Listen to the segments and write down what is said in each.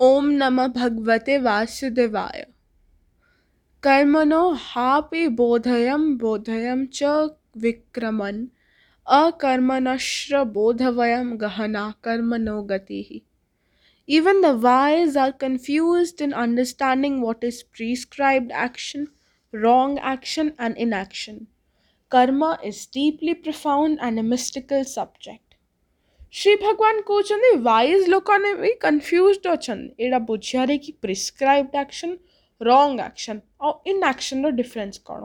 ओम नमः भगवते वासुदेवाय। कर्मणो हापि बोधयम बोधयम च विक्रमन। अकर्मणश्र बोधवयम गहना कर्मनो गति। Even the wise are confuse in understanding what is prescribed action wrong action and inaction karma is deeply profound and a mystical subject Shri Bhagavan કહો છે लोक ने भी कन्फ्यूज़ अच्छे અછન એડા कि કે પ્રિસ્ક્રાઇબ્ડ એક્શન રોંગ એક્શન और इन एक्शन रिफरेन्स कौन?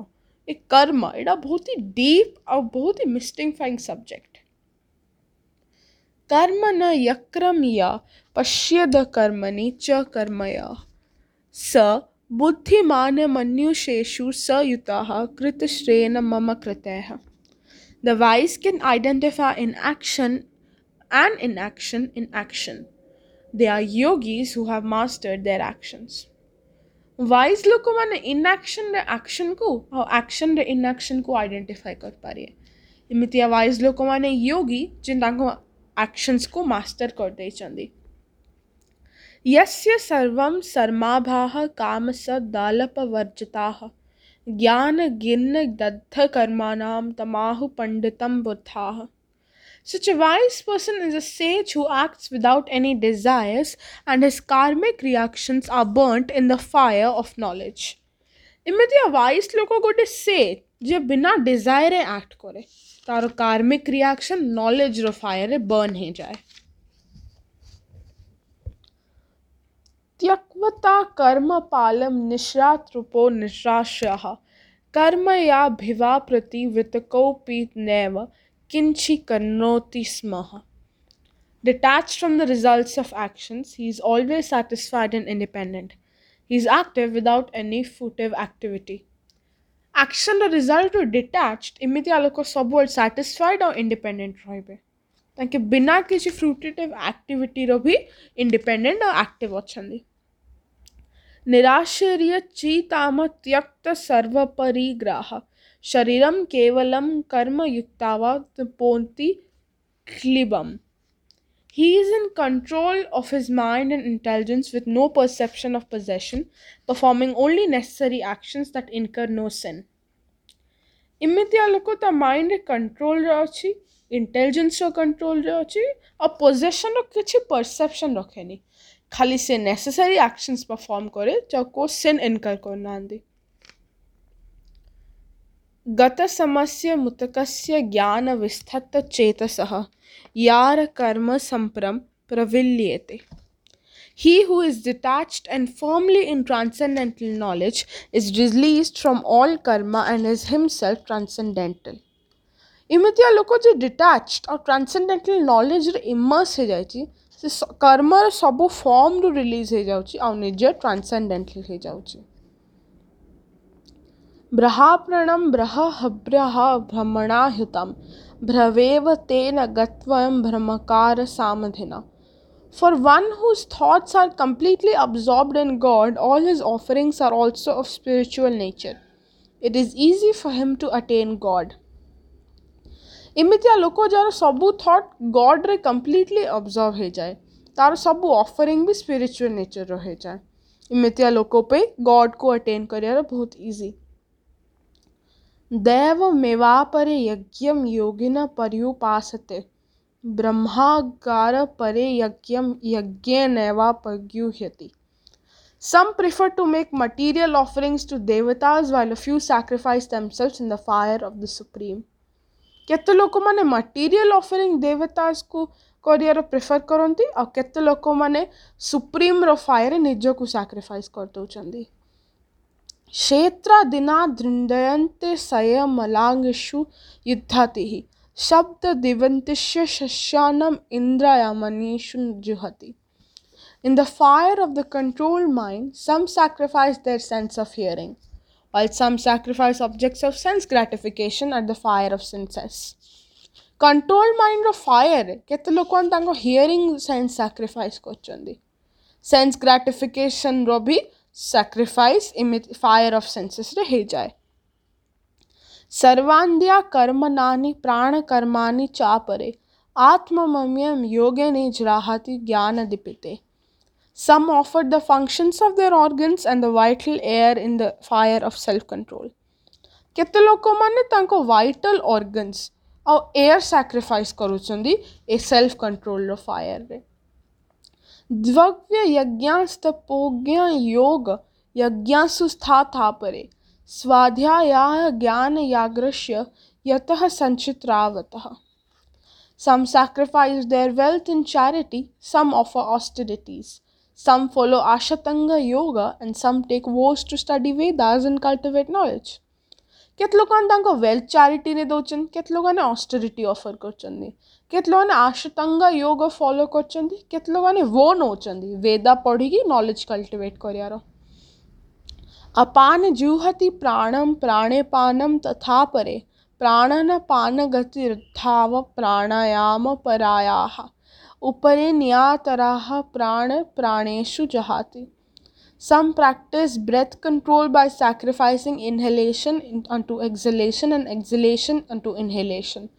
ए कर्म, एड़ा बहुत ही डीप और बहुत ही मिस्टिंगफाइंग सब्जेक्ट कर्म न यक्रमय, पश्यद कर्मणि च कर्मय। स बुद्धिमान मन्युषेषु सयुता कृतश्रेयन मम कृत। The wise can identify in action and inaction in action. They are yogis who have mastered their actions. Wise ଲୋକମାନେ ଇନ୍ଆକ୍ସନ୍ରେ ଆକ୍ସନ୍କୁ ଆଉ ଆକ୍ସନ୍ରେ ଇନ୍ଆକ୍ସନ୍କୁ ଆଇଡେଣ୍ଟିଫାଏ କରିପାରିବେ ଏମିତିଆ ୱାଇଜ୍ ଲୋକମାନେ ୟୋଗୀ ଯେ ତାଙ୍କ ଆକ୍ସନ୍ସକୁ ମାଷ୍ଟର କରିଦେଇଛନ୍ତି यस्य सर्वं सर्माभाः कामसदालपवर्जिताः ज्ञानगिन्नदग्धकर्माणां तमाहु पंडितम बुद्धाः Such a wise person is a sage who acts without any desires, and his karmic reactions are burnt in the fire of knowledge. এমনিতে ওয়াইস লোক গোটে সে যে বিনা ডিজায়ারে আক্ট করে তার কার্মিক রিয়াকশন নলেজর ফায়ারে বর্ন হয়ে যায় त्यक्वता कर्म पालम निश्रातृपो निश्राश्रः कर्मयाभिवा प्रति वितकोऽपि नैव kinchi kannoti smaha. Detached from the results of actions, he is always satisfied and independent. He is active without any furtive activity. ଆକ୍ସନ୍ର ରିଜଲ୍ଟରୁ ଡିଟାଚ୍ଡ ଏମିତି ଆଲୋକ ସବୁବେଳେ ସାଟିସ୍ଫାଏଡ୍ ଆଉ ଇଣ୍ଡିପେଣ୍ଡେଣ୍ଟ ରହିବେ ତାଙ୍କେ ବିନା କିଛି ଫ୍ରୁଟେଟିଭ୍ ଆକ୍ଟିଭିଟିର ବି ଇଣ୍ଡିପେଣ୍ଡେଣ୍ଟ ଆଉ ଆକ୍ଟିଭ୍ ଅଛନ୍ତି निराश्चर्य चिताम त्यक्त सर्वपरिग्राह शरीरम केवलम कर्म युक्तावा पोन्ति क्लिबम He is in control of his mind and intelligence with no perception of possession, performing only necessary actions that incur no sin. ଏମିତିଆ ଲୋକ ତା ମାଇଣ୍ଡରେ କଣ୍ଟ୍ରୋଲରେ ଅଛି ଇଣ୍ଟେଲିଜେନ୍ସର କଣ୍ଟ୍ରୋଲରେ ଅଛି ଆଉ ପୋଜେସନର କିଛି ପରସେପସନ୍ ରଖେନି ଖାଲି ସେ ନେସେସାରୀ ଆକ୍ସନ୍ସ ପରଫର୍ମ କରେ ଯାହାକୁ ସିନ୍ ଇନକର କରୁନାହାନ୍ତି गतसमस्य मुतकस्य ज्ञानविस्थतचेतसः यार कर्म सम्प्रम प्रविल्येते He who is detached and firmly in transcendental knowledge is released from all karma and is himself transcendental. ଏମିତିଆ ଲୋକ ଯେ ଡିଟାଚ୍ଡ ଆଉ ଟ୍ରାନ୍ସେଣ୍ଡେଣ୍ଟାଲ ନଲେଜରେ ଇମର୍ସ ହେଇଯାଇଛି ସେ କର୍ମର ସବୁ ଫର୍ମରୁ ରିଲିଜ୍ ହେଇଯାଉଛି ଆଉ ନିଜେ ଟ୍ରାନ୍ସେଣ୍ଡେଣ୍ଟାଲ ହେଇଯାଉଛି ब्रहाप्रणं ब्रहहब्रह भ्रमणाहुतं भ्रवेव तेन गत्वं भ्रमकारसामधिना For one whose thoughts are completely absorbed in God, all his offerings are also of spiritual nature. It is easy for him to attain God. ଏମିତିଆ ଲୋକ ଯାହାର ସବୁ ଥଟ୍ ଗଡ଼୍ରେ କମ୍ପ୍ଲିଟଲି ଅବଜର୍ଭ ହେଇଯାଏ ତାର ସବୁ ଅଫରିଂ ବି ସ୍ପିରିଚୁଆଲ ନେଚରର ହେଇଯାଏ ଏମିତିଆ ଲୋକ ପାଇଁ ଗଡ଼କୁ ଆଟେନ୍ କରିବାର ବହୁତ ଇଜି दैवमेवापरे यज्ञं योगिनः पर्युपासते ब्रह्मागारपरे यज्ञं यज्ञेनैवापगुह्यति Some prefer to make material offerings to devatas while a few sacrifice themselves in the fire of the Supreme. କେତେ ଲୋକମାନେ ମଟିରିଆଲ ଅଫରିଂ ଦେବତାସକୁ କରିବାର ପ୍ରିଫର କରନ୍ତି ଆଉ କେତେ ଲୋକମାନେ ସୁପ୍ରିମର ଫାୟାରରେ ନିଜକୁ ସାକ୍ରିଫାଇସ୍ କରିଦେଉଛନ୍ତି क्षेत्रादिनादृन्दयन्ते संयमलाङ्गेषु युद्धातिः शब्ददिवन्तिष्य शस्यानम् इन्द्रायामनीषु जुहति In the fire of the controlled mind, some sacrifice their sense of hearing, while some sacrifice objects of sense gratification at the fire of senses. Control ମାଇଣ୍ଡର fire କେତେ ଲୋକମାନେ ତାଙ୍କ ହିୟରିଂ ସେନ୍ସ ସାକ୍ରିଫାଇସ୍ କରୁଛନ୍ତି sense ଗ୍ରାଟିଫିକେସନର B sacrifice fire of senses रे हे जाए सर्वान्ध्या कर्मणानि प्राणकर्माणि चापरे आत्ममम्यं योगे निजराहति ज्ञानदीपिते Some offered the functions of their organs and the vital air in the fire of self control. କେତେ ଲୋକମାନେ ତାଙ୍କ ଭାଇଟାଲ ଅର୍ଗାନ୍ସ ଆଉ ଏୟାର ସାକ୍ରିଫାଇସ୍ କରୁଛନ୍ତି ଏ ସେଲ୍ଫ କଣ୍ଟ୍ରୋଲର ଫାୟାରରେ द्रव्य यज्ञस्तपोज्ञ योग यज्ञसुस्था था परे स्वाध्याया ज्ञान याग्रश्य यत संचित्रावतः। Some sacrifice their wealth in charity some offer austerities some follow ashtanga yoga and some take vows to study Vedas and cultivate knowledge કેટલો કોણ તાંકો વેલ્થ ચારિટીને દોચન કેટલો કોને ઓસ્ટરિટી ઓફર કરચન કેટલોને આશ્રિતાંગા યોગ ଫଲୋ କରିଛନ୍ତି କେତେଲୋକମାନେ ଓ ନେଉଛନ୍ତି ବେଦା ପଢ଼ିକି ନଲେଜ୍ କଲ୍ଟିଭେଟ୍ କରିବାର અપાન જુહતિ પ્રાણમ પ્રાણે પાનમ તથા પરે પ્રાણન પાન ગતિર્ધાવ પ્રાણાયામ પરાયા ઉપરે નિયાતરા પ્રાણ પ્રાણેશુ જહાતી Some practice breath control by sacrificing inhalation unto exhalation and exhalation unto inhalation.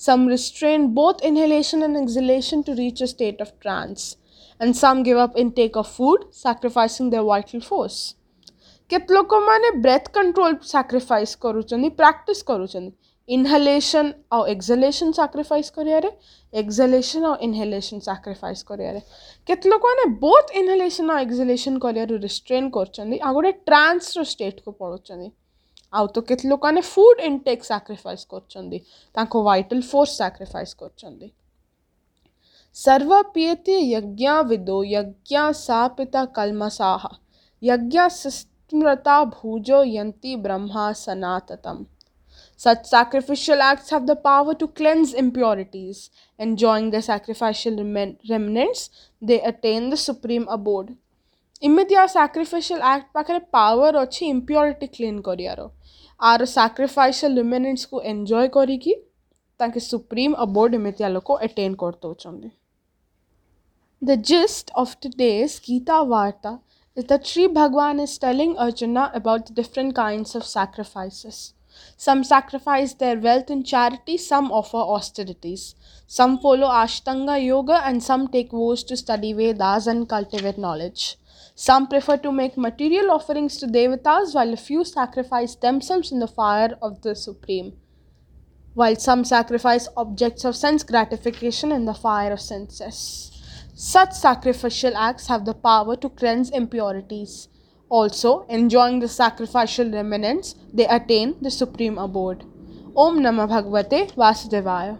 Some restrain both inhalation and exhalation to reach a state of trance. And some give up intake of food, sacrificing their vital force. କେତେ ଲୋକମାନେ breath control sacrifice କରୁଛନ୍ତି practice କରୁଛନ୍ତି inhalation ଆଉ ଏକ୍ସଲେସନ୍ sacrifice କରିବାରେ ଏକ୍ସଲେସନ୍ ଆଉ inhalation sacrifice କରିବାରେ କେତେ ଲୋକମାନେ ବୋଥ୍ ଇନହେଲେସନ୍ ଆଉ ଏକ୍ସଲେସନ୍ କରିବାରୁ ରିଷ୍ଟ୍ରେନ୍ କରୁଛନ୍ତି ଆଉ ଗୋଟେ ଟ୍ରାନ୍ସର ଷ୍ଟେଟ୍କୁ ପଳାଉଛନ୍ତି ଆଉ କେତେ ଲୋକମାନେ ଫୁଡ଼୍ ଇନଟେକ୍ ସାକ୍ରିଫାଇସ୍ କରୁଛନ୍ତି ତାଙ୍କ ଭାଇଟାଲ୍ ଫୋର୍ସ ସାକ୍ରିଫାଇସ୍ କରୁଛନ୍ତି ସର୍ବାପିୟତି ଯଜ୍ଞା ବିଦୋ ଯଜ୍ଞା ସାପିତା କଲ୍ମସାହ यज्ञ स्मृता भुजो यंति Brahma सनाततम Such sacrificial acts have the power to cleanse impurities. Enjoying the sacrificial remnants, they attain the supreme abode. ଏମିତି ଆଉ ସାକ୍ରିଫିସିଆଲ ଆକ୍ଟ ପାଖରେ ପାୱାର ଅଛି ଇମ୍ପ୍ୟୁରିଟି କ୍ଲିନ୍ କରିବାର ଆର sacrificial ରିମେନେଣ୍ଟସକୁ enjoy କରିକି ତାଙ୍କେ supreme abode ଏମିତିଆ ଲୋକ attain କରିଦେଉଛନ୍ତି The gist of today's Gita Varta is that Sri Bhagwan is telling Arjuna about the different kinds of sacrifices. Some sacrifice their wealth in charity, some offer austerities. Some follow Ashtanga Yoga, and some take vows to study Vedas and cultivate knowledge. Some prefer to make material offerings to Devatas, while a few sacrifice themselves in the fire of the Supreme. While some sacrifice objects of sense gratification in the fire of senses. Such sacrificial acts have the power to cleanse impurities. Also, enjoying the sacrificial remnants, they attain the supreme abode. Om Namah Bhagavate Vasudevaya.